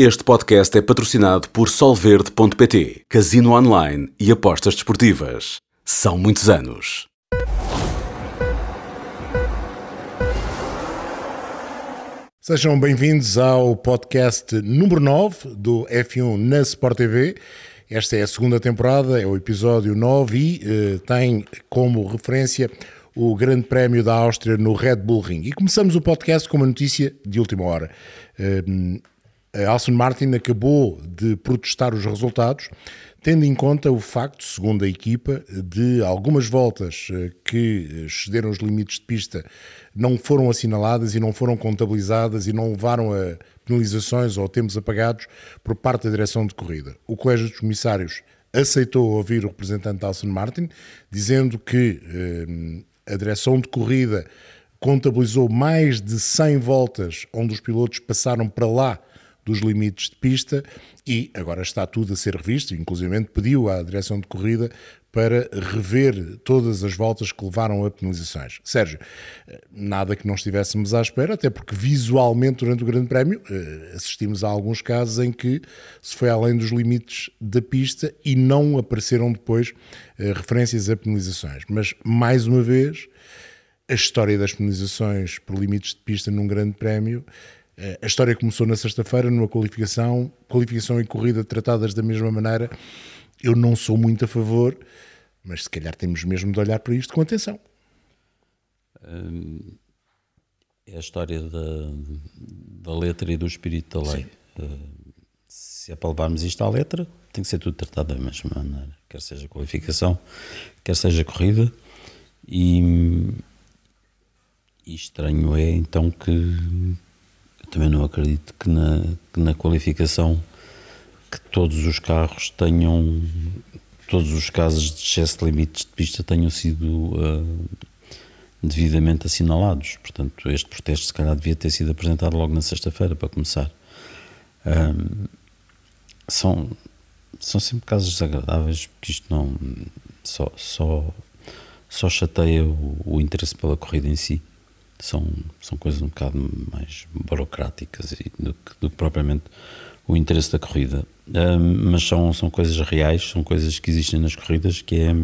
Este podcast é patrocinado por Solverde.pt, Casino Online e Apostas Desportivas. São muitos anos. Sejam bem-vindos ao podcast número 9 do F1 na Sport TV. Esta é a segunda temporada, é o episódio 9 e uh, tem como referência o Grande Prémio da Áustria no Red Bull Ring. E começamos o podcast com uma notícia de última hora. Uh, a Aston Martin acabou de protestar os resultados, tendo em conta o facto, segundo a equipa, de algumas voltas eh, que excederam os limites de pista não foram assinaladas e não foram contabilizadas e não levaram a penalizações ou tempos apagados por parte da direção de corrida. O Colégio dos Comissários aceitou ouvir o representante da Martin, dizendo que eh, a direção de corrida contabilizou mais de 100 voltas onde os pilotos passaram para lá dos limites de pista e agora está tudo a ser revisto, inclusive pediu à direção de corrida para rever todas as voltas que levaram a penalizações. Sérgio, nada que não estivéssemos à espera, até porque visualmente durante o Grande Prémio eh, assistimos a alguns casos em que se foi além dos limites da pista e não apareceram depois eh, referências a penalizações. Mas, mais uma vez, a história das penalizações por limites de pista num Grande Prémio eh, a história começou na sexta-feira, numa qualificação, qualificação e corrida tratadas da mesma maneira. Eu não sou muito a favor, mas se calhar temos mesmo de olhar para isto com atenção. É a história da, da letra e do espírito da lei. Sim. Se é para levarmos isto à letra, tem que ser tudo tratado da mesma maneira, quer seja qualificação, quer seja corrida. E, e estranho é então que também não acredito que na, que na qualificação que todos os carros tenham, todos os casos de excesso de limites de pista tenham sido uh, devidamente assinalados. Portanto, este protesto se calhar devia ter sido apresentado logo na sexta-feira, para começar. Um, são, são sempre casos desagradáveis, porque isto não só, só, só chateia o, o interesse pela corrida em si são, são coisas um bocado mais burocráticas do que, do que propriamente o interesse da corrida. Mas são, são coisas reais, são coisas que existem nas corridas, que é,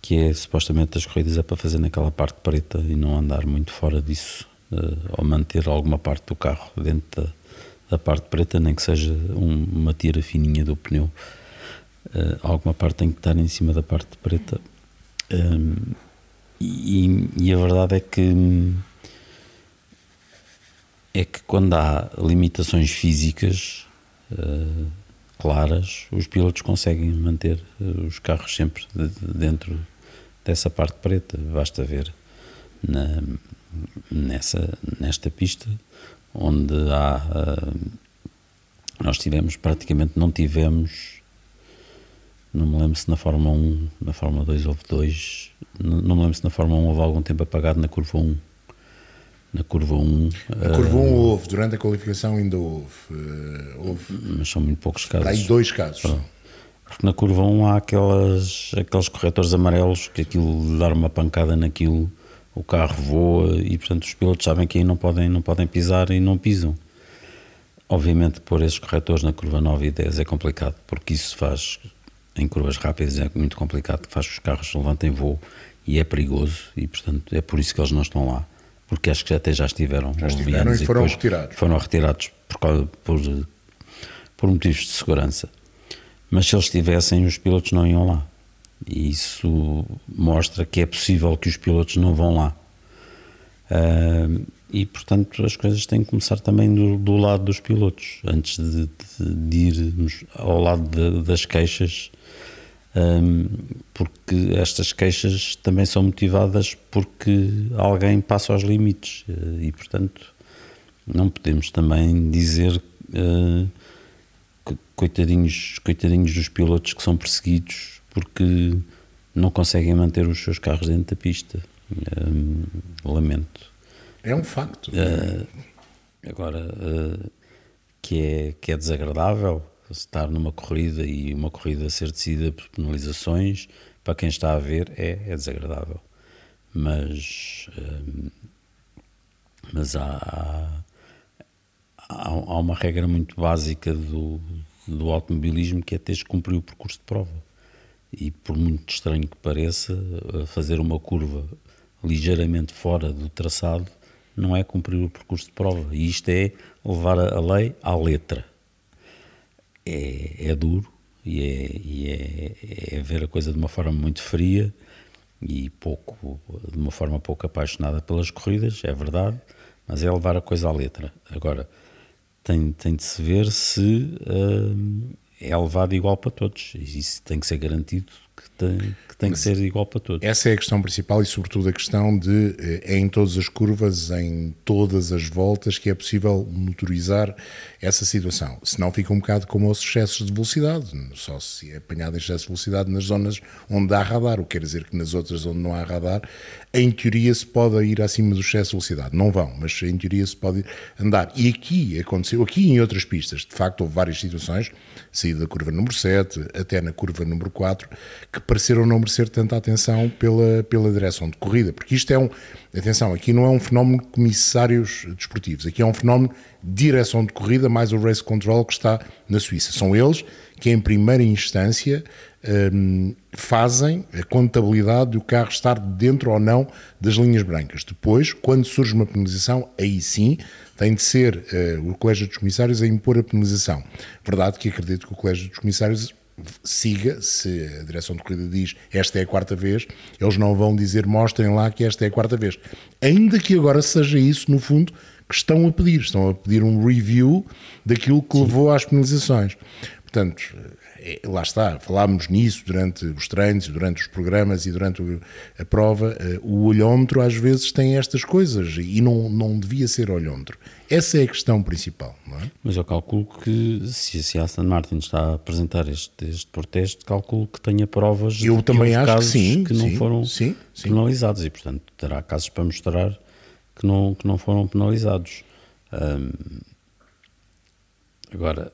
que é supostamente as corridas é para fazer naquela parte preta e não andar muito fora disso, uh, ou manter alguma parte do carro dentro da, da parte preta, nem que seja um, uma tira fininha do pneu. Uh, alguma parte tem que estar em cima da parte preta. Um, e, e, a verdade é que é que quando há limitações físicas uh, claras, os pilotos conseguem manter eh, os carros sempre de, de dentro dessa parte preta. Basta ver na, nessa, nesta pista onde há uh, nós tivemos praticamente não tivemos não me lembro se na Fórmula 1, na Fórmula 2 houve dois, não, não me lembro se na Fórmula 1 houve algum tempo apagado na curva 1. Na curva 1. Na curva 1 uh, houve, durante a qualificação ainda houve. Uh, houve mas são muito poucos casos. Há dois casos. Porque na curva 1 há aquelas, aqueles corretores amarelos que aquilo dar uma pancada naquilo, o carro voa e portanto os pilotos sabem que aí não podem, não podem pisar e não pisam. Obviamente pôr esses corretores na curva 9 e 10 é complicado, porque isso faz em curvas rápidas é muito complicado, faz que os carros levantem voo e é perigoso e portanto é por isso que eles não estão lá, porque acho que até já estiveram, já estiveram e foram retirados. Foram retirados por, por, por motivos de segurança. Mas se eles estivessem, os pilotos não iam lá. E isso mostra que é possível que os pilotos não vão lá. Uh, e portanto as coisas têm que começar também do, do lado dos pilotos, antes de, de, de irmos ao lado de, das queixas porque estas queixas também são motivadas porque alguém passa aos limites uh, e, portanto, não podemos também dizer uh, coitadinhos, coitadinhos dos pilotos que são perseguidos porque não conseguem manter os seus carros dentro da pista. Lamento. É um facto. Uh, agora, que, é, que é desagradável estar numa corrida e uma corrida ser decidida por penalizações, para quem está a ver, é, é desagradável. Mas, hum, mas há, há, há uma regra muito básica do, do automobilismo que é teres que cumprir o percurso de prova. E por muito estranho que pareça, fazer uma curva ligeiramente fora do traçado não é cumprir o percurso de prova. E isto é levar a lei à letra. É, é duro e, é, e é, é ver a coisa de uma forma muito fria e pouco, de uma forma pouco apaixonada pelas corridas, é verdade, mas é levar a coisa à letra. Agora, tem, tem de se ver se uh, é levado igual para todos. E isso tem que ser garantido que tem, que, tem que ser igual para todos. Essa é a questão principal e, sobretudo, a questão de eh, é em todas as curvas, em todas as voltas, que é possível motorizar essa situação. Senão fica um bocado como os excessos de velocidade. Só se é apanhado em excesso de velocidade nas zonas onde há radar, o que quer dizer que nas outras onde não há radar, em teoria se pode ir acima do excesso de velocidade. Não vão, mas em teoria se pode andar. E aqui aconteceu, aqui em outras pistas, de facto houve várias situações, saída da curva número 7 até na curva número 4, que pareceram não merecer tanta atenção pela, pela direção de corrida, porque isto é um, atenção, aqui não é um fenómeno de comissários desportivos, aqui é um fenómeno de direção de corrida mais o race control que está na Suíça. São eles que em primeira instância um, fazem a contabilidade do carro estar dentro ou não das linhas brancas. Depois, quando surge uma penalização, aí sim tem de ser uh, o Colégio dos Comissários a impor a penalização. Verdade que acredito que o Colégio dos Comissários siga, se a direção de corrida diz esta é a quarta vez, eles não vão dizer mostrem lá que esta é a quarta vez. Ainda que agora seja isso, no fundo, que estão a pedir. Estão a pedir um review daquilo que Sim. levou às penalizações. Portanto, lá está, falámos nisso durante os treinos, durante os programas e durante a prova. Eh, o olhómetro às vezes tem estas coisas e não, não devia ser olhómetro. Essa é a questão principal, não é? Mas eu calculo que se a Aston Martin está a apresentar este, este protesto, calculo que tenha provas eu de também que acho casos que, sim, que não sim, foram sim, penalizados e, portanto, terá casos para mostrar que não, que não foram penalizados. agora,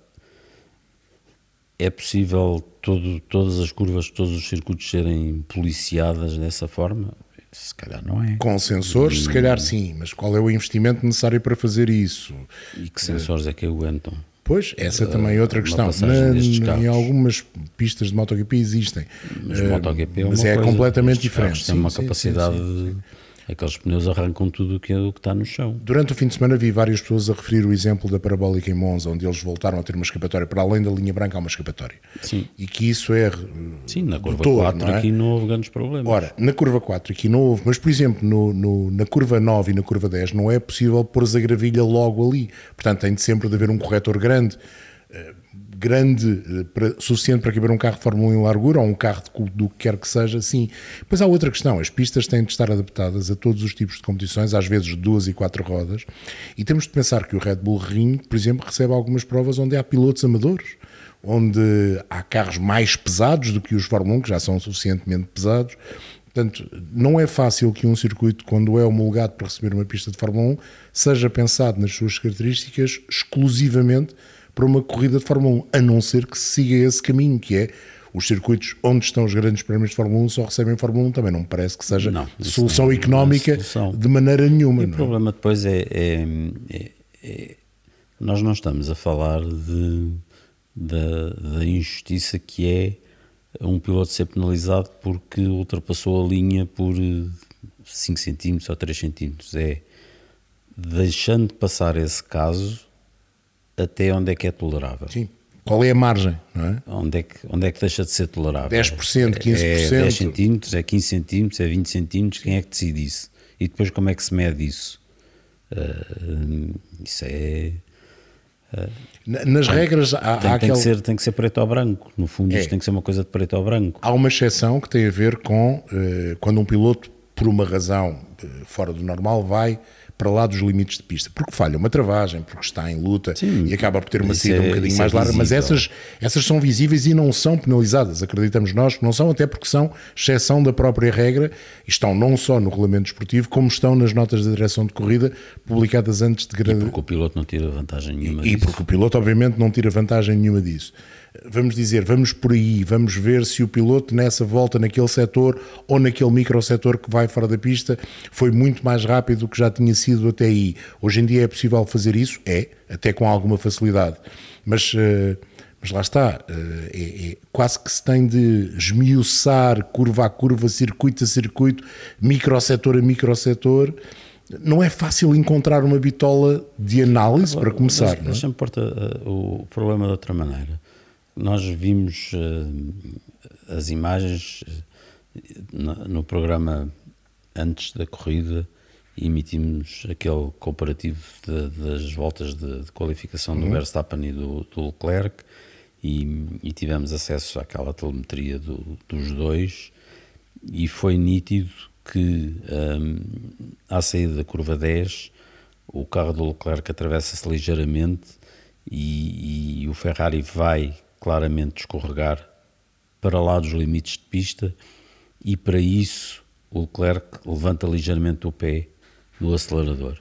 é possível todo, todas as curvas, todos os circuitos serem policiadas dessa forma? Se calhar não é. Com sensores, se calhar sim, mas qual é o investimento necessário para fazer isso? E que sensores é que aguentam? Pois, essa também é outra questão. Na, em algumas pistas de MotoGP existem. Mas, uh, MotoGP é, mas é completamente diferente. Tem uma capacidade sim, sim, Aqueles pneus arrancam tudo o que, o que está no chão. Durante o fim de semana vi várias pessoas a referir o exemplo da parabólica em Monza, onde eles voltaram a ter uma escapatória, para além da linha branca há uma escapatória. Sim. E que isso é. Sim, na curva todo, 4 não é? aqui não houve grandes problemas. Ora, na curva 4 aqui não houve, mas por exemplo, no, no, na curva 9 e na curva 10 não é possível pôr a gravilha logo ali. Portanto, tem de sempre de haver um corretor grande eh, grande, eh, para, suficiente para caber um carro de Fórmula 1 em largura ou um carro de, do que quer que seja, sim. Depois há outra questão, as pistas têm de estar adaptadas a todos os tipos de competições, às vezes duas e quatro rodas, e temos de pensar que o Red Bull Ring, por exemplo, recebe algumas provas onde há pilotos amadores, onde há carros mais pesados do que os Fórmula 1, que já são suficientemente pesados, Portanto, não é fácil que um circuito, quando é homologado para receber uma pista de Fórmula 1, seja pensado nas suas características exclusivamente para uma corrida de Fórmula 1, a não ser que se siga esse caminho, que é os circuitos onde estão os grandes prémios de Fórmula 1 só recebem Fórmula 1, também não me parece que seja não, solução não, é económica solução. de maneira nenhuma. E o é? problema depois é, é, é, é, nós não estamos a falar de, da, da injustiça que é um piloto ser penalizado porque ultrapassou a linha por 5 centímetros ou 3 centímetros. É deixando de passar esse caso, até onde é que é tolerável. Sim. Qual é a margem? Não é? onde, é que, onde é que deixa de ser tolerável? 10%, 15%? É, é 10 centímetros, é 15 centímetros, é 20 centímetros, quem é que decide isso? E depois como é que se mede isso? Uh, isso é... Uh, Nas tem, regras há, tem, há tem, aquele... que ser, tem que ser preto ou branco, no fundo é. isto tem que ser uma coisa de preto ou branco. Há uma exceção que tem a ver com uh, quando um piloto, por uma razão fora do normal, vai para lá dos limites de pista, porque falha uma travagem, porque está em luta Sim, e acaba por ter uma saída é, um bocadinho mais é larga, mas essas, essas são visíveis e não são penalizadas, acreditamos nós que não são, até porque são exceção da própria regra e estão não só no regulamento esportivo, como estão nas notas da direção de corrida publicadas antes de... E porque o piloto não tira vantagem nenhuma e, disso. E porque o piloto obviamente não tira vantagem nenhuma disso vamos dizer, vamos por aí, vamos ver se o piloto nessa volta naquele setor ou naquele microsetor que vai fora da pista foi muito mais rápido do que já tinha sido até aí. Hoje em dia é possível fazer isso? É, até com alguma facilidade. Mas, uh, mas lá está, uh, é, é, quase que se tem de esmiuçar curva a curva, circuito a circuito, microsetor a microsetor. Não é fácil encontrar uma bitola de análise para começar. Deixa-me deixa pôr uh, o problema de outra maneira. Nós vimos as imagens no programa antes da corrida emitimos aquele comparativo de, das voltas de, de qualificação uhum. do Verstappen e do, do Leclerc e, e, tivemos acesso àquela telemetria do, dos dois e foi nítido que um, à saída da curva 10 o carro do Leclerc atravessa-se ligeiramente e, e o Ferrari vai claramente escorregar para lá dos limites de pista e para isso o Leclerc levanta ligeiramente o pé do acelerador.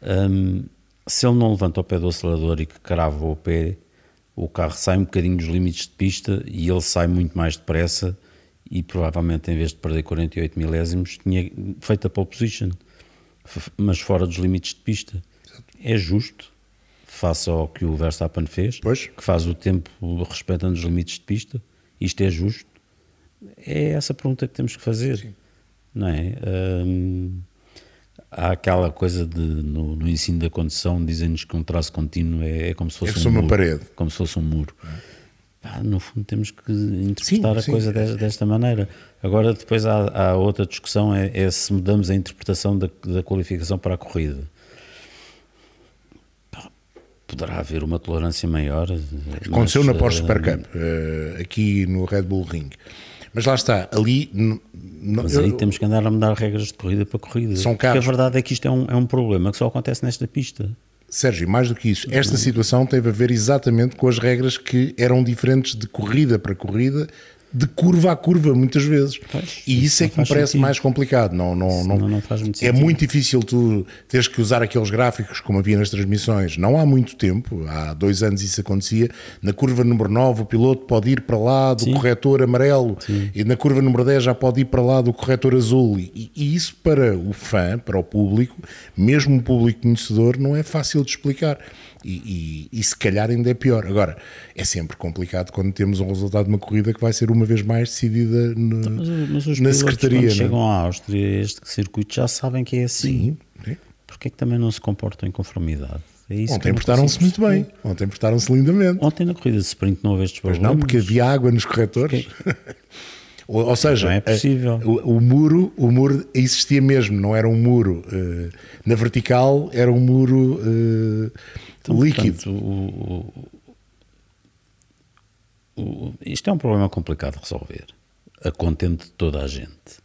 Um, se ele não levanta o pé do acelerador e que crava o pé, o carro sai um bocadinho dos limites de pista e ele sai muito mais depressa e provavelmente em vez de perder 48 milésimos tinha feito a pole position, mas fora dos limites de pista. É justo, face ao que o Verstappen fez, pois. que faz o tempo respeitando os limites de pista, isto é justo? É essa pergunta que temos que fazer, Sim. não é? há aquela coisa de no, no ensino da condução dizem-nos que um traço contínuo é, é como se fosse é um uma muro, parede. como se fosse um muro. Pá, no fundo temos que interpretar sim, a sim. coisa desta, desta, maneira. Agora depois há, há outra discussão é, é, se mudamos a interpretação da, da qualificação para a corrida. Poderá haver uma tolerância maior. Aconteceu mas, na Porsche Supercup, uh, aqui no Red Bull Ring. Mas lá está, ali. Mas aí eu, temos que andar a mudar regras de corrida para corrida. São Porque a verdade é que isto é um, é um problema que só acontece nesta pista. Sérgio, mais do que isso, esta situação teve a ver exatamente com as regras que eram diferentes de corrida para corrida de curva a curva, muitas vezes. Pois, e isso, é que me parece sentido. mais complicado. Não, não, não, não, faz muito é sentido. muito difícil tu teres que usar aqueles gráficos como havia nas transmissões. Não há muito tempo, há dois anos isso acontecia. Na curva número 9, o piloto pode ir para lá do Sim. corretor amarelo, Sim. e na curva número 10 já pode ir para lá do corretor azul. E, e isso para o fã, para o público, mesmo o público conhecedor, não é fácil de explicar. E, e, e, se calhar ainda é pior. Agora, é sempre complicado quando temos um resultado de uma corrida que vai ser uma vez mais decidida no, mas, mas na Secretaria. Quando é? chegam à Áustria, este circuito já sabem que é assim. Sim. sim. Porque é que também não se comportam em conformidade? É Ontem portaram-se muito bem. Ontem portaram-se lindamente. Ontem na corrida de sprint não houve estes problemas. Mas não, porque havia água nos corretores. Ou, ou, seja, não é possível. A, o, o, muro, o muro existia mesmo, não era um muro uh, na vertical, era um muro uh, então, líquido. Portanto, o, o, isto é um problema complicado de resolver, a contente de toda a gente.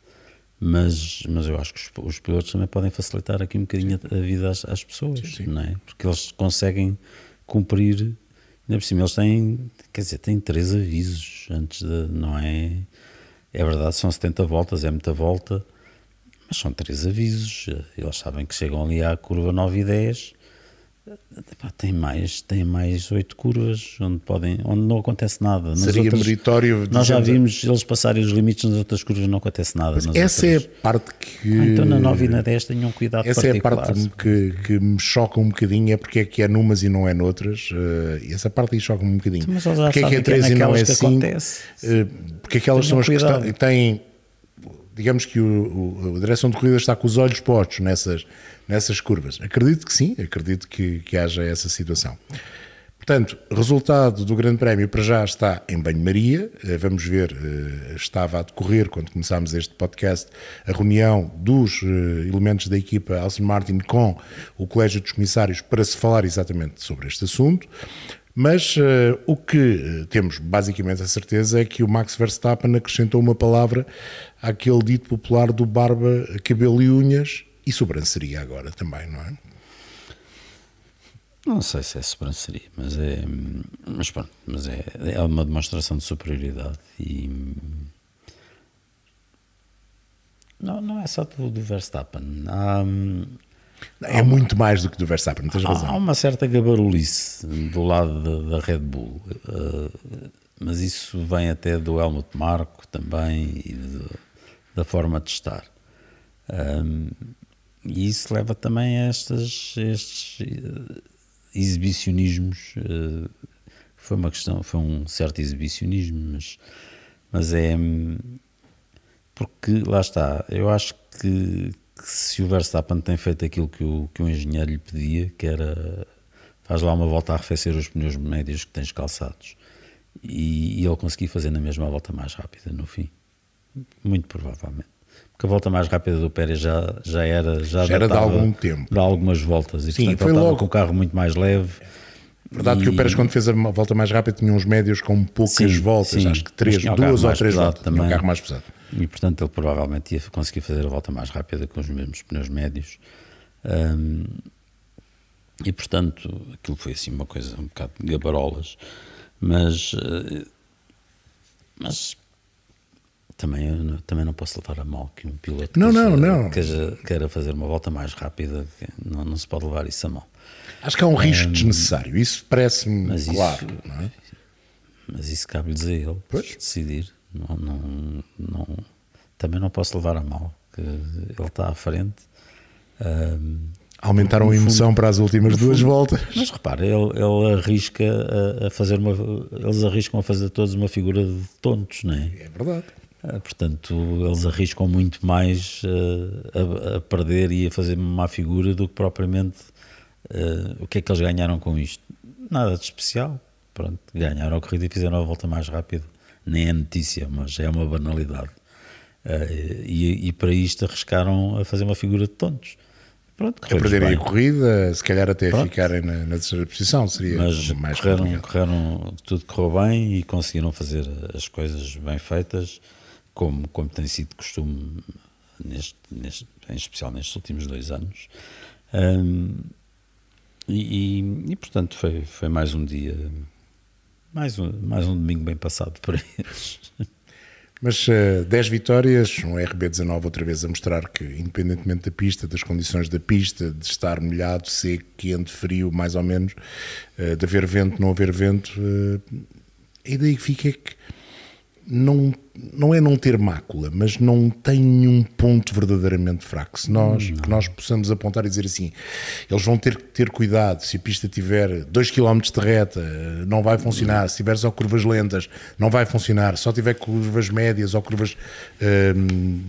Mas, mas eu acho que os, os pilotos também podem facilitar aqui um bocadinho a, a vida às, às pessoas, sim, sim. não é? Porque eles conseguem cumprir, ainda por cima, eles têm, quer dizer, têm três avisos antes de, não é? É verdade, são 70 voltas, é muita volta, mas são três avisos. Eles sabem que chegam ali à curva 9 e 10 tem mais, tem mais oito curvas onde, podem, onde não acontece nada. Nas Seria outras, meritório. Nós já vimos eles passarem os limites nas outras curvas não acontece nada. essa outras. é a parte que. Ah, então na 9 e na 10 tenham cuidado Essa é a parte que, que me choca um bocadinho, é porque é que é numas e não é noutras. Uh, essa parte aí choca-me um bocadinho. Porque é que é 3 é e não é 5. Uh, porque aquelas são as que têm digamos que o, o, a direção de corrida está com os olhos postos nessas, nessas curvas. Acredito que sim, acredito que, que haja essa situação. Portanto, resultado do Grande Prémio para já está em banho-maria. Eh, vamos ver, eh, estava a decorrer, quando começámos este podcast, a reunião dos eh, elementos da equipa Alcin Martin com o Colégio dos Comissários para se falar exatamente sobre este assunto. Mas uh, o que temos basicamente a certeza é que o Max Verstappen acrescentou uma palavra àquele dito popular do barba, cabelo e unhas e sobranceria agora também, não é? Não sei se é sobranceria, mas é, mas pronto, mas é, é uma demonstração de superioridade e não, não é só do, do Verstappen. Há, é muito mais do que do Verstappen, tens razão. Há uma certa gabarulice do lado da, da Red Bull, uh, mas isso vem até do Helmut Marko também e do, da forma de estar. Um, e isso leva também a estes, estes uh, exibicionismos. Uh, foi uma questão, foi um certo exibicionismo, mas, mas é porque lá está, eu acho que, que se o Verstappen tem feito aquilo que o, que o engenheiro lhe pedia, que era faz lá uma volta a arrefecer os pneus médios que tens calçados e, e ele conseguir fazer na mesma volta mais rápida no fim, muito provavelmente. Porque a volta mais rápida do Pérez já, já era já, já era de algum tempo, de algumas voltas e Sim, portanto, foi ele logo com o carro muito mais leve Verdade e... que o Pérez, quando fez a volta mais rápida, tinha uns médios com poucas Sim, voltas, sim. acho que três, duas ou três voltas. Tinha um também. carro mais pesado. E portanto ele provavelmente ia conseguir fazer a volta mais rápida com os mesmos pneus médios. Ahm, e portanto aquilo foi assim uma coisa um bocado de gabarolas. Mas, eh, mas também, eu não- também não posso levar a mal que um piloto Não, queja, não, não. Queja, queira fazer uma volta mais rápida. Não, não se pode levar isso a mal. Acho que há um risco desnecessário, isso parece-me mas isso- claro. não é? Mas isso cabe-lhes a ele Pois. decidir. Não, não, não, também não posso levar a mal, que ele está à frente. Ahm, Aumentaram a emoção para as últimas duas voltas. mas repara, ele, ele arrisca a, a fazer uma. Eles arriscam a fazer todos uma figura de tontos, não é? É verdade. Ah, Portanto, eles arriscam muito mais ah, a, a perder e a fazer uma má figura do que propriamente ah, o que é que eles ganharam com isto. Nada de especial. Pronto, ganharam a corrida e fizeram a volta mais rápida. Nem é notícia, mas é uma banalidade. Ah, e, e para isto arriscaram a fazer uma figura de tontos. Pronto, A perderem a corrida, se calhar até Pronto. ficarem na, na terceira posição, seria mas mais correram, complicado. correram, tudo correu bem e conseguiram fazer as coisas bem feitas, como, como tem sido costume, neste, neste, em especial nestes últimos dois anos. Ahm, e, e, e, portanto foi, foi mais um dia, mais um, mais um domingo bem passado para eles. Mas eh, 10 vitórias, um RB19 outra vez a mostrar que, independentemente da pista, das condições da pista, de estar molhado, seco, quente, frio, mais ou menos, eh, de haver vento, não haver vento, eh, a ideia que fica é que não, não é não ter mácula, mas não tem nenhum ponto verdadeiramente fraco. Se nós, que nós possamos apontar e dizer assim, eles vão ter que ter cuidado, se a pista tiver 2 km de reta, não vai funcionar, se tiver só curvas lentas, não vai funcionar, se só tiver curvas médias ou curvas hum,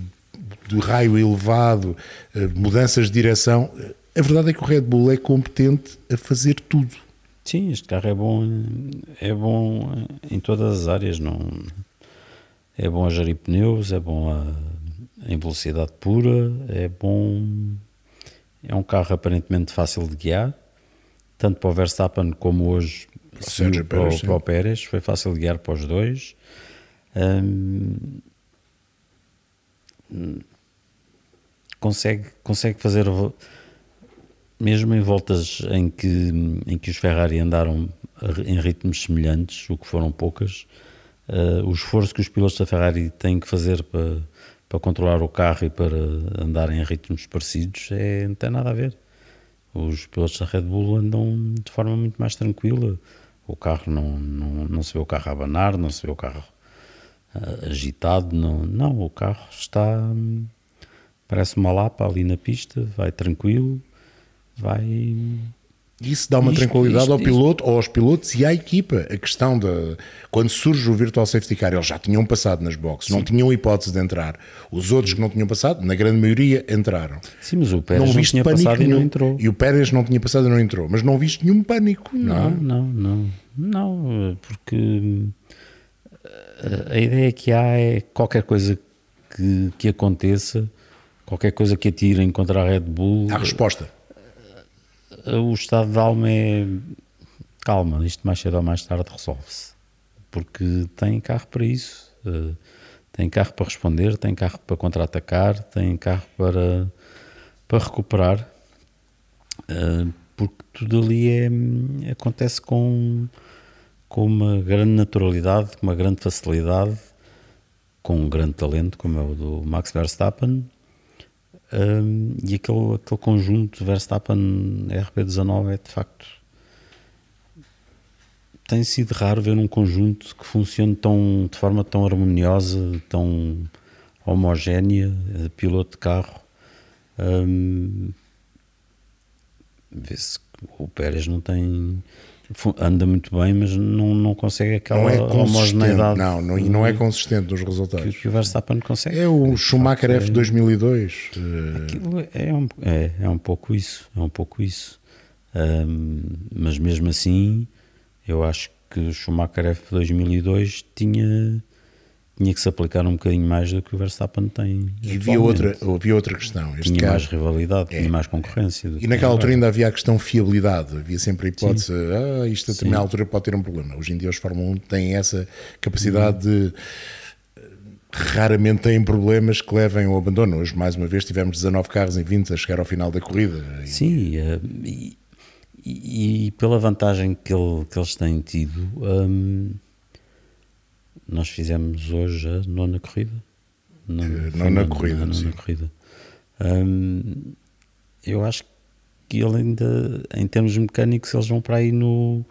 de raio elevado, eh, mudanças de direção, a verdade é que o Red Bull é competente a fazer tudo. Sim, este carro é bom, é bom em todas as áreas. Não, é bom a gerir pneus, é bom a, em velocidade pura, é bom. É um carro aparentemente fácil de guiar, tanto para o Verstappen como hoje Sérgio para, o- Pérez, para o Pérez. Foi fácil de guiar para os dois. Hum, consegue, consegue fazer mesmo em voltas em que, em que os Ferrari andaram em ritmos semelhantes, o que foram poucas, eh, o esforço que os pilotos da Ferrari têm que fazer para, para controlar o carro e para andarem em ritmos parecidos é, não tem nada a ver. Os pilotos da Red Bull andam de forma muito mais tranquila. O carro não, não, não se vê o carro a abanar, não se vê o carro ah, agitado. Não, não, o carro está. Parece uma lapa ali na pista, vai tranquilo, vai. Isso dá uma Isto- tranquilidade isto- ao piloto, ou aos pilotos e à equipa. A questão de quando surge o Virtual Safety Car, eles já tinham passado nas boxes, não tinham hipótese de entrar. Os outros que não tinham passado, na grande maioria, entraram. Sim, mas o Pérez não não, tinha passado e nenhum. não entrou. E o Pérez não tinha passado e não entrou. Mas não viste nenhum pânico. Não, Não, não, não, não, porque hum, a- a ideia que há é qualquer coisa que, que aconteça, qualquer coisa que atirem contra a Red Bull, Há resposta. O estado de alma é calma, isto mais cedo ou mais tarde resolve-se, porque tem carro para isso, eh, tem carro para responder, tem carro para contra-atacar, tem carro para, para recuperar, eh, porque tudo ali é, acontece com, com uma grande naturalidade, com uma grande facilidade, com um grande talento, como é o do Max Verstappen, um, e aquele, aquele conjunto Verstappen RB19 é de facto. Tem sido raro ver um conjunto que funcione tão, de forma tão harmoniosa, tão homogénea, eh, piloto de carro. hum, vê-se o Pérez não tem anda muito bem, mas não, não consegue aquela não é homogeneidade. Não, não, não é consistente nos resultados. Que, que o Verstappen consegue. É o Schumacher F 2002. É um, é, é um pouco isso, é um pouco isso. Um, mas mesmo assim, eu acho que o Schumacher F 2002 tinha tinha que se aplicar um bocadinho mais do que o Verstappen tem. E havia outra, havia outra questão. Este tinha caso, mais rivalidade, é. tinha mais concorrência. E naquela altura ainda havia a questão fiabilidade, havia sempre a hipótese, Sim. ah, isto a determinada altura pode ter um problema. Hoje em dia os Fórmula 1 têm essa capacidade de raramente têm problemas que levem ao abandono. Hoje, mais uma vez, tivemos 19 carros em 20 a chegar ao final da corrida. Sim, eh, e, e, e pela vantagem que, ele, que eles têm tido, hum, nós fizemos hoje a nona corrida. Nona, nona corrida, nona, nona corrida. Hum, eu acho que ele ainda, em termos mecânicos, eles vão para aí no,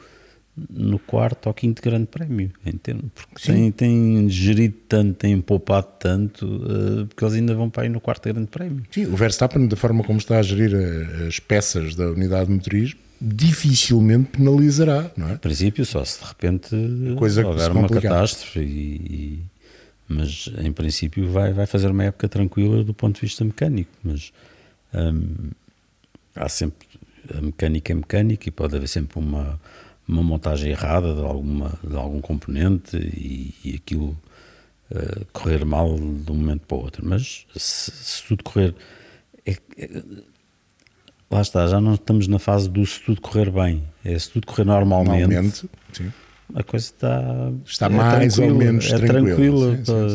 no quarto ou quinto grande prémio, em termos, porque têm, têm gerido tanto, têm poupado tanto, uh, porque eles ainda vão para aí no quarto grande prémio. Sim, o Verstappen, da forma como está a gerir as peças da unidade motriz, dificilmente penalizará, não é? Em princípio, só se de repente Coisa houver uma catástrofe, e, e, mas em princípio vai, vai fazer uma época tranquila do ponto de vista mecânico, mas hum, há sempre, a mecânica é mecânica e pode haver sempre uma, uma montagem errada de, alguma, de algum componente e, e aquilo uh, correr mal de um momento para o outro, mas se, se tudo correr... É, é, Lá está, já não estamos na fase do se tudo correr bem. É se tudo correr normalmente. Normalmente, sim. A coisa está, está é mais ou menos é tranquila. Sim, sim,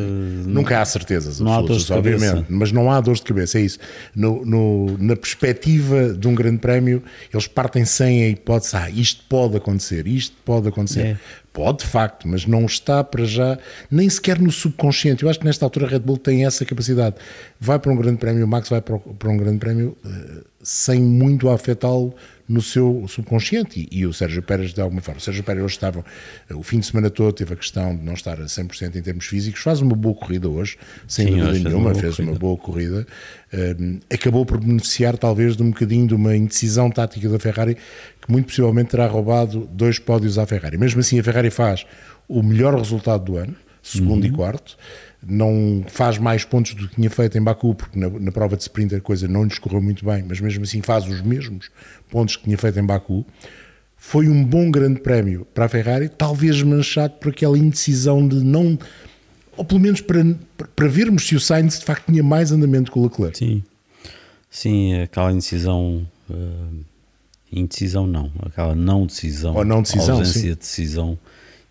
sim. Nunca há certezas não absolutas, há obviamente, mas não há dores de cabeça, é isso. No, no, na perspectiva de um grande prémio, eles partem sem a hipótese, ah, isto pode acontecer, isto pode acontecer. É. Pode, de facto, mas não está para já, nem sequer no subconsciente. Eu acho que nesta altura a Red Bull tem essa capacidade. Vai para um grande prémio, o Max vai para, para um grande prémio uh, sem muito afetá-lo no seu subconsciente e, e, o Sérgio Pérez de alguma forma. O Sérgio Pérez hoje estava, eh, o fim de semana todo teve a questão de não estar a 100% em termos físicos, faz uma boa corrida hoje, sem Sim, dúvida nenhuma, fez uma boa corrida, um, acabou por beneficiar talvez de um bocadinho de uma indecisão tática da Ferrari que muito possivelmente terá roubado dois pódios à Ferrari. Mesmo assim a Ferrari faz o melhor resultado do ano, segundo uhum. e quarto, não faz mais pontos do que tinha feito em Baku, porque na, na, prova de sprint a coisa não lhes correu muito bem, mas mesmo assim faz os mesmos pontos que tinha feito em Baku. Foi um bom grande prémio para a Ferrari, talvez manchado por aquela indecisão de não, ou pelo menos para, para vermos se o Sainz de facto tinha mais andamento que o Leclerc. Sim, sim aquela indecisão, uh, indecisão não, aquela não decisão, ou não decisão, ausência sim. de decisão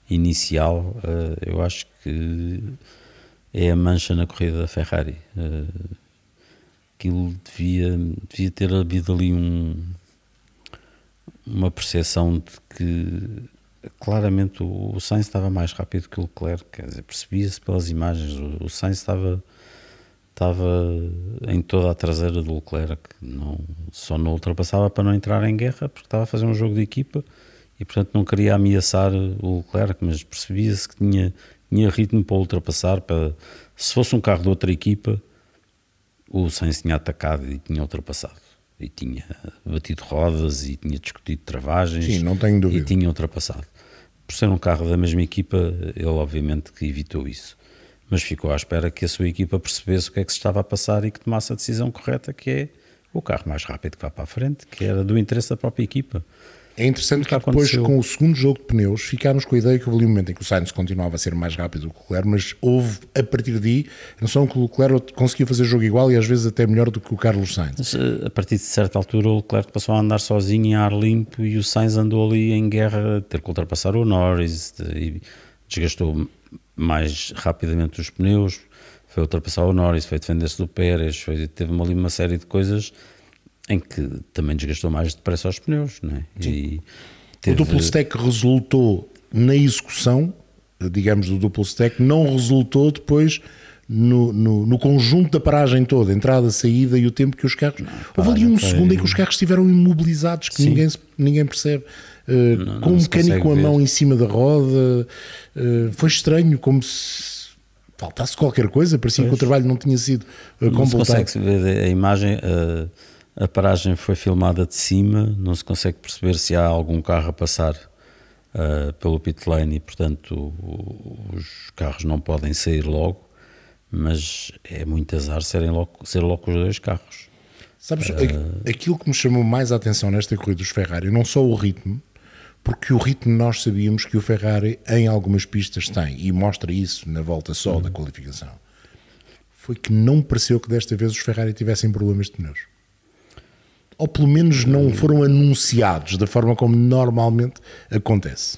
inicial, uh, eu acho que é a mancha na corrida da Ferrari. Uh, aquilo devia, devia ter havido ali um, uma percepção de que claramente o, o Sainz estava mais rápido que o Leclerc, quer dizer, percebia-se pelas imagens, o, o Sainz estava, estava em toda a traseira do Leclerc, não, só não ultrapassava para não entrar em guerra, porque estava a fazer um jogo de equipa e portanto não queria ameaçar o Leclerc, mas percebia-se que tinha, tinha ritmo para ultrapassar. Para, se fosse um carro de outra equipa, o Sainz tinha atacado e tinha ultrapassado. E tinha batido rodas e tinha discutido travagens. Sim, não tenho dúvida. E tinha ultrapassado. Por ser um carro da mesma equipa, ele obviamente que evitou isso. Mas ficou à espera que a sua equipa percebesse o que é que se estava a passar e que tomasse a decisão correta, que é o carro mais rápido que vá para a frente, que era do interesse da própria equipa. É interessante que, depois, aconteceu. com o segundo jogo de pneus, ficámos com a ideia que houve ali um momento em que o Sainz continuava a ser mais rápido do que o Leclerc, mas houve, a partir daí, a noção que o Leclerc conseguia fazer jogo igual e às vezes até melhor do que o Carlos Sainz. Mas, eh, a partir de certa altura, o Leclerc passou a andar sozinho em ar limpo e o Sainz andou ali em guerra, ter que ultrapassar o Norris e desgastou mais rapidamente os pneus, foi ultrapassar o Norris, foi defender-se do Pérez, foi, teve ali uma série de coisas em que também desgastou mais depressa os pneus, não é? E teve... O duplo stack resultou na execução, digamos, do duplo stack, não resultou depois no, no, no, conjunto da paragem toda, entrada, saída e o tempo que os carros. Não, Houve ali um foi... segundo em que os carros estiveram imobilizados, que ninguém, ninguém percebe. Uh, não, com um mecânico com a mão em cima da roda, uh, foi estranho, como se faltasse qualquer coisa, parecia pois. que o trabalho não tinha sido uh, não completado. se consegue ver a imagem, uh, a paragem foi filmada de cima, não se consegue perceber se há algum carro a passar uh, pelo pit lane e, portanto, o, os carros não podem sair logo, mas é muito azar serem logo, ser logo os dois carros. Sabes, uh, aquilo que me chamou mais a atenção nesta corrida dos Ferrari, não só o ritmo, porque o ritmo nós sabíamos que o Ferrari em algumas pistas tem, e mostra isso na volta só da qualificação, foi que não pareceu que desta vez os Ferrari tivessem problemas de pneus ou pelo menos não foram anunciados da forma como normalmente acontece.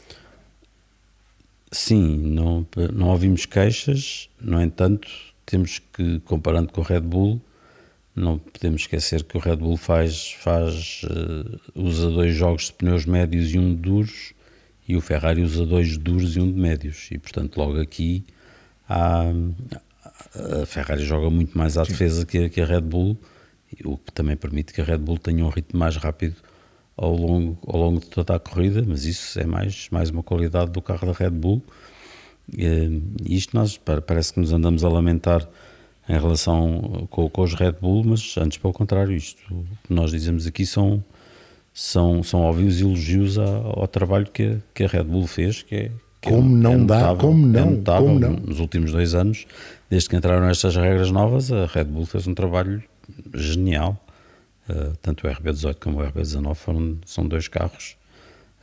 Sim, não, não ouvimos queixas, no entanto, temos que, comparando com o Red Bull, não podemos esquecer que o Red Bull faz, faz uh, usa dois jogos de pneus médios e um de duros, e o Ferrari usa dois duros e um de médios, e portanto, logo aqui há, a Ferrari joga muito mais à defesa que, que a Red Bull o que também permite que a Red Bull tenha um ritmo mais rápido ao longo, ao longo de toda a corrida, mas isso é mais, mais uma qualidade do carro da Red Bull. E isto nós parece que nos andamos a lamentar em relação com, com os Red Bull, mas antes pelo contrário, isto que nós dizemos aqui são, são, são óbvios elogios ao, ao trabalho que a, que a Red Bull fez, que é, que como é, não é notável, dá, como não, é notável, como não. Nos últimos dois anos, desde que entraram estas regras novas, a Red Bull fez um trabalho genial. Uh, tanto o RB18 como o RB19 foram, são dois carros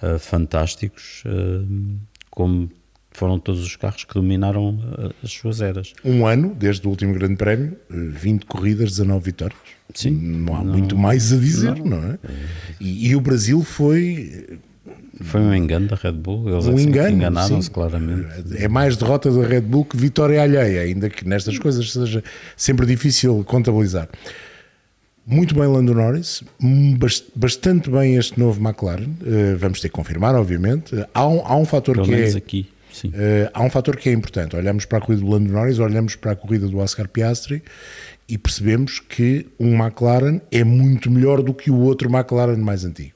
uh, fantásticos, uh, como foram todos os carros que dominaram as suas eras. Um ano, desde o último Grande Prémio, 20 corridas, 19 vitórias. Sim. Não há não, muito mais a dizer, não, não é? E, e, o Brasil foi. Foi um engano da Red Bull, eles um engano, enganaram-se claramente. É mais derrota da Red Bull que vitória alheia, ainda que nestas coisas seja sempre difícil contabilizar. Muito bem Lando Norris, bastante bem este novo McLaren, eh, vamos ter que confirmar, obviamente. Há um, há um fator Pelo que é... aqui. Uh, há um fator que é importante. Olhamos para a corrida do Lando Norris, olhamos para a corrida do Oscar Piastri e percebemos que um McLaren é muito melhor do que o outro McLaren mais antigo.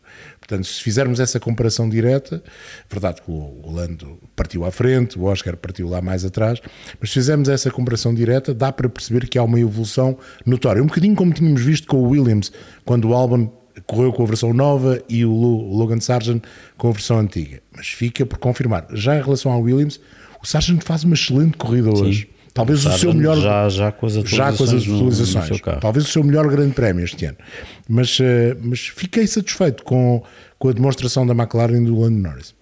Portanto, se fizermos essa comparação direta, verdade que o Lando partiu à frente, o Oscar partiu lá mais atrás, mas se fizermos essa comparação direta, dá para perceber que há uma evolução notória. Um bocadinho como tínhamos visto com o Williams, quando o Albon correu com a versão nova e o Logan Sargent com a versão antiga. Mas fica por confirmar. Já em relação ao Williams, o Sargent faz uma excelente corrida Sim. Talvez o, o seu melhor. Já, já com as atualizações. Já com as atualizações. No, no Talvez o seu melhor grande prémio este ano. Mas, uh, mas fiquei satisfeito com, com a demonstração da McLaren e do Lando Norris.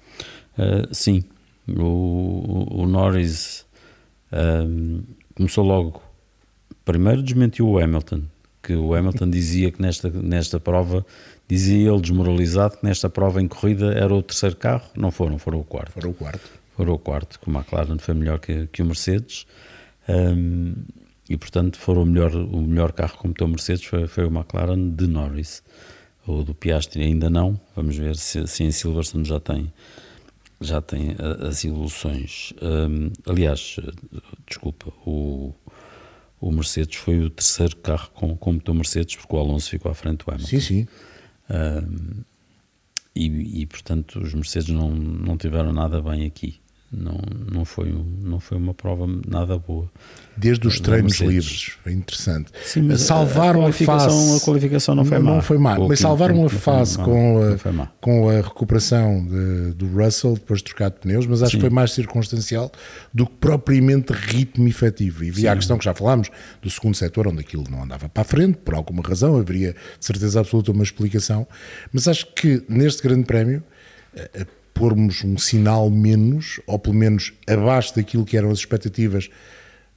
Uh, sim. O, o Norris um, ehm, começou logo. Primeiro desmentiu o Hamilton, que o Hamilton dizia que nesta, nesta prova, dizia ele desmoralizado, que nesta prova em corrida era o terceiro carro. Não foram, foram o quarto. Foram o quarto. Foram o quarto, que o McLaren foi melhor que, que o Mercedes. Um, e portanto foram o melhor, o melhor carro como o Mercedes foi, foi o McLaren de Norris. O do Piastri ainda não. Vamos ver se, se em Silverstone já tem já tem as evoluções. Um, aliás desculpa o, o Mercedes foi o terceiro carro com, com motor Mercedes porque o Alonso ficou à frente do Hamilton. Sim, sim. Um, e, e portanto os Mercedes não, não tiveram nada bem aqui não, não, foi, não foi uma prova nada boa. Desde os treinos livres, foi interessante. Sim, mas salvaram a, a, fase. A qualificação não foi má. Não foi má, mas salvaram a fase com, a, com a recuperação de, do Russell, depois de trocar de pneus, mas acho Sim. que foi mais circunstancial do que propriamente ritmo efetivo. E havia Sim. a questão que já falámos do segundo setor, onde aquilo não andava para a frente, por alguma razão, haveria de certeza absoluta uma explicação, mas acho que neste Grande Prémio pormos um sinal menos, ou pelo menos abaixo daquilo que eram as expectativas,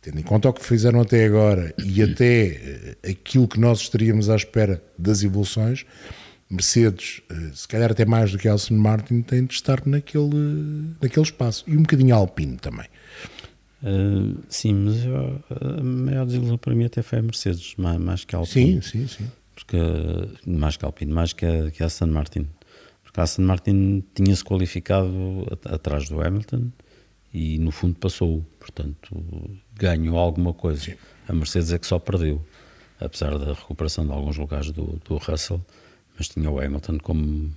tendo em conta o que fizeram até agora e até eh, aquilo que nós estaríamos à espera das evoluções, Mercedes, eh, se calhar até mais do que Aston Martin, tem de estar naquele, naquele espaço. E um bocadinho Alpine também. Uh, sim, mas eu, a maior desilusão para mim até foi a Mercedes, mais, mais que a Alpine. Sim, sim, sim. Porque, mais que a Alpine, mais que a, que a Aston Martin. Aston Martin tinha-se qualificado atrás do Hamilton e no fundo passou, portanto ganhou alguma coisa. Sim. A Mercedes é que só perdeu, apesar da recuperação de alguns lugares do, do Russell, mas tinha o Hamilton como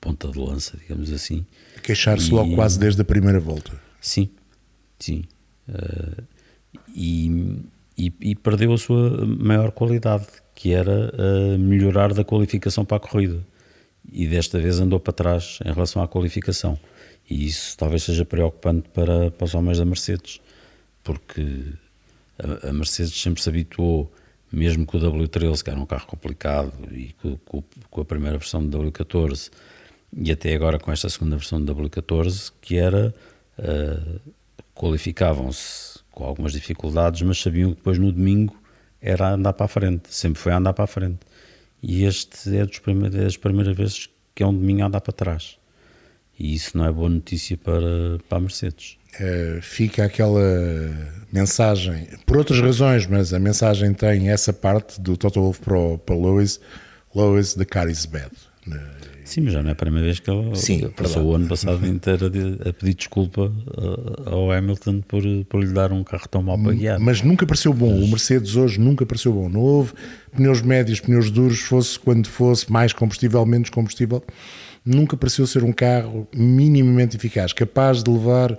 ponta de lança, digamos assim. Queixar-se logo quase desde a primeira volta. Sim, sim. Uh, e, e, e, perdeu a sua maior qualidade, que era uh, melhorar da qualificação para a corrida. E desta vez andou para trás em relação à qualificação. E isso talvez seja preocupante para, para os homens da Mercedes, porque a, a Mercedes sempre se habituou, mesmo com o W13, que era um carro complicado, e com, com, com a primeira versão do W14, e até agora com esta segunda versão do W14, que era. Uh, qualificavam-se com algumas dificuldades, mas sabiam que depois no domingo era andar para a frente, sempre foi andar para a frente. E este é, dos primeiros, é das primeiras vezes que é um domingo a andar para trás. E isso não é boa notícia para, para a Mercedes. É, fica aquela mensagem, por outras razões, mas a mensagem tem essa parte do Toto Wolff para, para Lewis: Lewis, the car is bad. Sim, mas já não é a primeira vez que ele Sim, passou o ano passado inteiro a, pedir desculpa ao Hamilton por, por lhe dar um carro tão mal para guiar. Mas nunca pareceu bom. Mas... O Mercedes hoje nunca pareceu bom. Não houve pneus médios, pneus duros, fosse quando fosse mais combustível, menos combustível. Nunca pareceu ser um carro minimamente eficaz, capaz de levar uh,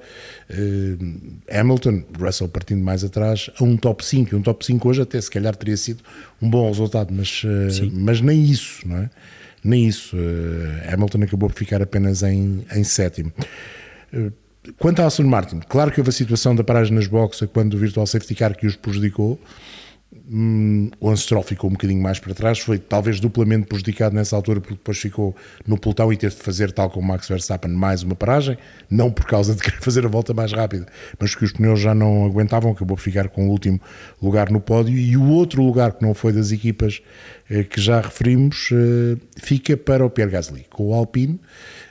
Hamilton, Russell partindo mais atrás, a um top 5. E um top 5 hoje até se calhar teria sido um bom resultado, mas, uh, mas nem isso, não é? Nem isso. Hamilton acabou por ficar apenas em, em sétimo. Uh, quanto à Aston Martin, claro que houve a situação da paragem nas boxes quando o Virtual Safety Car que os prejudicou, Hum, o Anstroll ficou um bocadinho mais para trás, foi talvez duplamente prejudicado nessa altura, porque depois ficou no pelotão e teve de fazer, tal como Max Verstappen, mais uma paragem, não por causa de querer fazer a volta mais rápida, mas que os pneus já não aguentavam, acabou por ficar com o último lugar no pódio. E o outro lugar que não foi das equipas eh, que já referimos eh, fica para o Pierre Gasly, com o Alpine.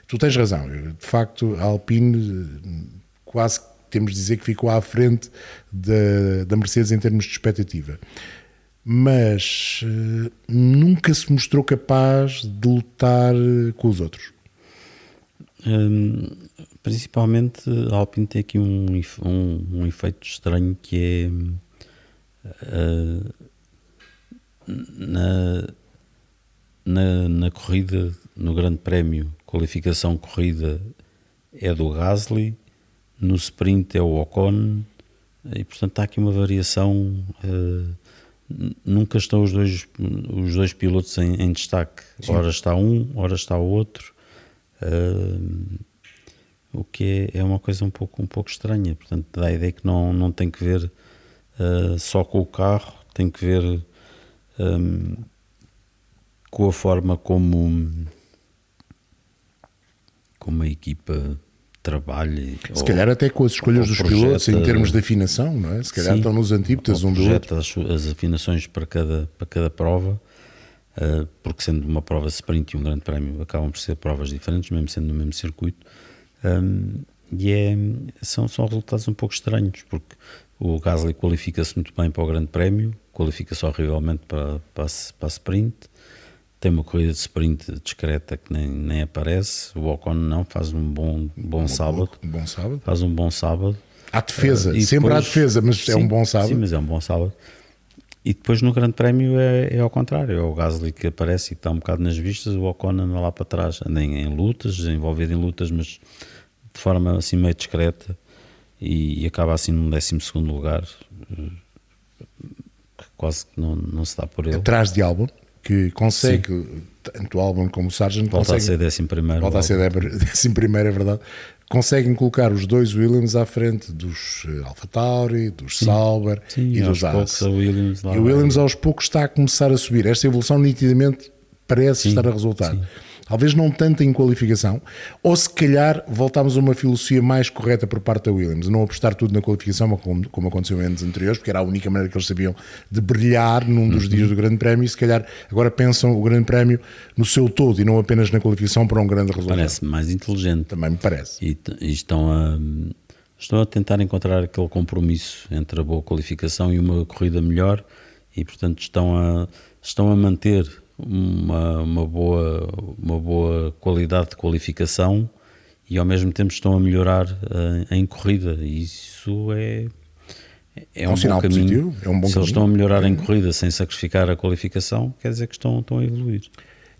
Tu tens razão, de facto, a Alpine eh, quase temos de dizer que ficou à frente da, da Mercedes em termos de expectativa. Mas uh, nunca se mostrou capaz de lutar eh, com os outros. Hum, principalmente a Alpine tem aqui um, um, um efeito estranho que é uh, na, na, na corrida, no Grande Prémio, qualificação corrida é do Gasly no sprint é o Ocon, e portanto há aqui uma variação. Uh, nunca estão os dois, os dois pilotos em, em destaque. Sim. Ora está um, ora está o outro. Uh, o que é, é, uma coisa um pouco, um pouco estranha. Portanto, dá a ideia que não, não tem que ver uh, só com o carro, tem que ver um, com a forma como, como a equipa trabalhe. Se ou, calhar até com as escolhas dos projeta, pilotos em termos de afinação, não é? Se calhar sim, estão nos antípodas um do outro. As, as afinações para cada, para cada prova, uh, porque sendo uma prova sprint e um grande prémio, acabam por ser provas diferentes, mesmo sendo no mesmo circuito. Um, e é, são, são resultados um pouco estranhos, porque o Gasly qualifica-se muito bem para o grande prémio, qualifica-se horrivelmente para, para, para a sprint, tem uma corrida de sprint discreta que nem, nem aparece. O Ocon não faz um bom, bom, sábado. Um bom sábado. Faz um bom sábado. À defesa, uh, sempre depois, à defesa, mas sim, é um bom sábado. Sim, mas é um bom sábado. E depois no Grande Prémio é, é ao contrário, é o Gasly que aparece e está um bocado nas vistas, o Ocon anda lá para trás, anda em, em lutas, envolvido em lutas, mas de forma assim meio discreta e, e acaba assim num 12 lugar, eh, quase que não, não se dá por ele. Atrás de álbum? Que consegue, Sim. tanto o álbum como o Sargent, volta consegue, a ser décimo primeiro. Volta a ser décimo primeiro, é verdade. Conseguem colocar os dois Williams à frente dos uh, Alpha Tauri, dos Sim. Sauber Sim, e dos Haas. E o Williams aos poucos está a começar a subir. Esta evolução nitidamente parece estar a resultar talvez não tanto em qualificação, ou se calhar voltámos a uma filosofia mais correta por parte da Williams, não apostar tudo na qualificação, como, como aconteceu em anos anteriores, porque era a única maneira que eles sabiam de brilhar num dos uhum. dias do Grande Prémio, e se calhar agora pensam o Grande Prémio no seu todo e não apenas na qualificação para um grande resultado. Parece mais inteligente. Também me parece. E, e estão a. Estão a tentar encontrar aquele compromisso entre a boa qualificação e uma corrida melhor e, portanto, estão a, estão a manter uma, uma, boa, uma boa qualidade de qualificação e ao mesmo tempo estão a melhorar uh, em corrida. E isso é, é um, um bom caminho. É um bom Se caminho. eles estão a melhorar em corrida sem sacrificar a qualificação, quer dizer que estão, estão a evoluir.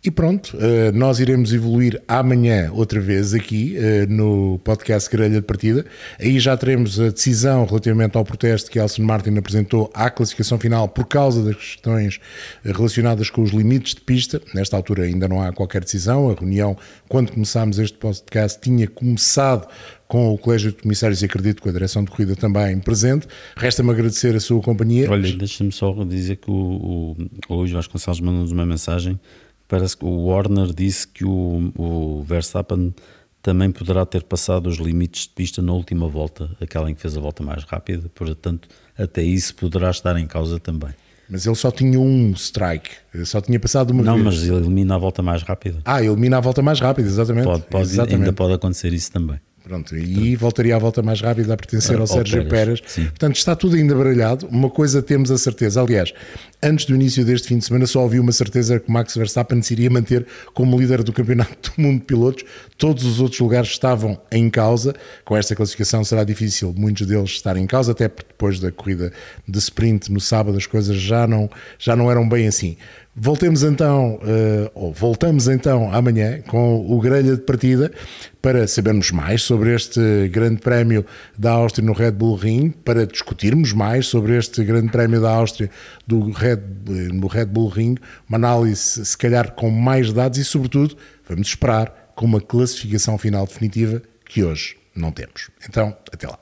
E pronto, eh, nós iremos evoluir amanhã outra vez aqui eh, no podcast Grelha de Partida. Aí já teremos a decisão relativamente ao protesto que Elson Martin apresentou à classificação final por causa das questões eh, relacionadas com os limites de pista. Nesta altura ainda não há qualquer decisão. A reunião, quando começámos este podcast, tinha começado com o Colégio de Comissários e acredito com a direção de corrida também presente. Resta-me agradecer a sua companhia. Olha, deixa-me só dizer que o, o, o Luís Vasconcelos mandou-nos uma mensagem Parece que o Warner disse que o, o Verstappen também poderá ter passado os limites de pista na última volta, aquela em que fez a volta mais rápida, portanto, até isso poderá estar em causa também. Mas ele só tinha um strike, só tinha passado uma Não, vez. mas ele elimina a volta mais rápida. Ah, elimina a volta mais rápida, exatamente. Pode, pode, exatamente. Ainda pode acontecer isso também. Pronto, e voltaria à volta mais rápida a pertencer ao, ao Sérgio Pérez. Pérez. Portanto, está tudo ainda baralhado. Uma coisa temos a certeza. Aliás, antes do início deste fim de semana, só havia uma certeza que o Max Verstappen se iria manter como líder do Campeonato do Mundo de Pilotos. Todos os outros lugares estavam em causa. Com esta classificação será difícil muitos deles estarem em causa, até porque depois da corrida de sprint no sábado as coisas já não, já não eram bem assim. Voltemos então, uh, ou voltamos então amanhã com o grelha de partida para sabermos mais sobre este Grande Prémio da Áustria no Red Bull Ring, para discutirmos mais sobre este Grande Prémio da Áustria do Red, no Red Bull Ring, uma análise se calhar com mais dados e, sobretudo, vamos esperar com uma classificação final definitiva que hoje não temos. Então, até lá.